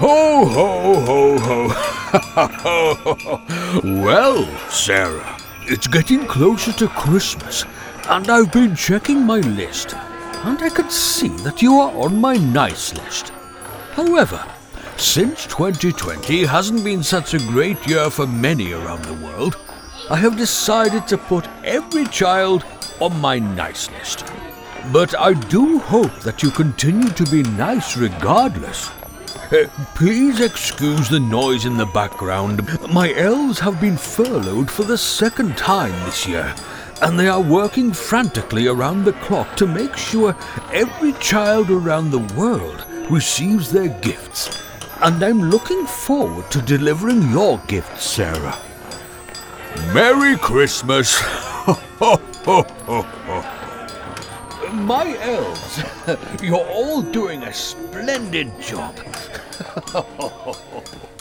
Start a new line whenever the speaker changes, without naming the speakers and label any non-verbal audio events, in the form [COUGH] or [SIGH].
Ho, ho, ho, ho. [LAUGHS] well, Sarah, it's getting closer to Christmas, and I've been checking my list, and I can see that you are on my nice list. However, since 2020 hasn't been such a great year for many around the world, I have decided to put every child on my nice list. But I do hope that you continue to be nice regardless. Uh, please excuse the noise in the background. My elves have been furloughed for the second time this year, and they are working frantically around the clock to make sure every child around the world receives their gifts. And I'm looking forward to delivering your gifts, Sarah. Merry Christmas! [LAUGHS] My elves, [LAUGHS] you're all doing a splendid job. ハハハハ。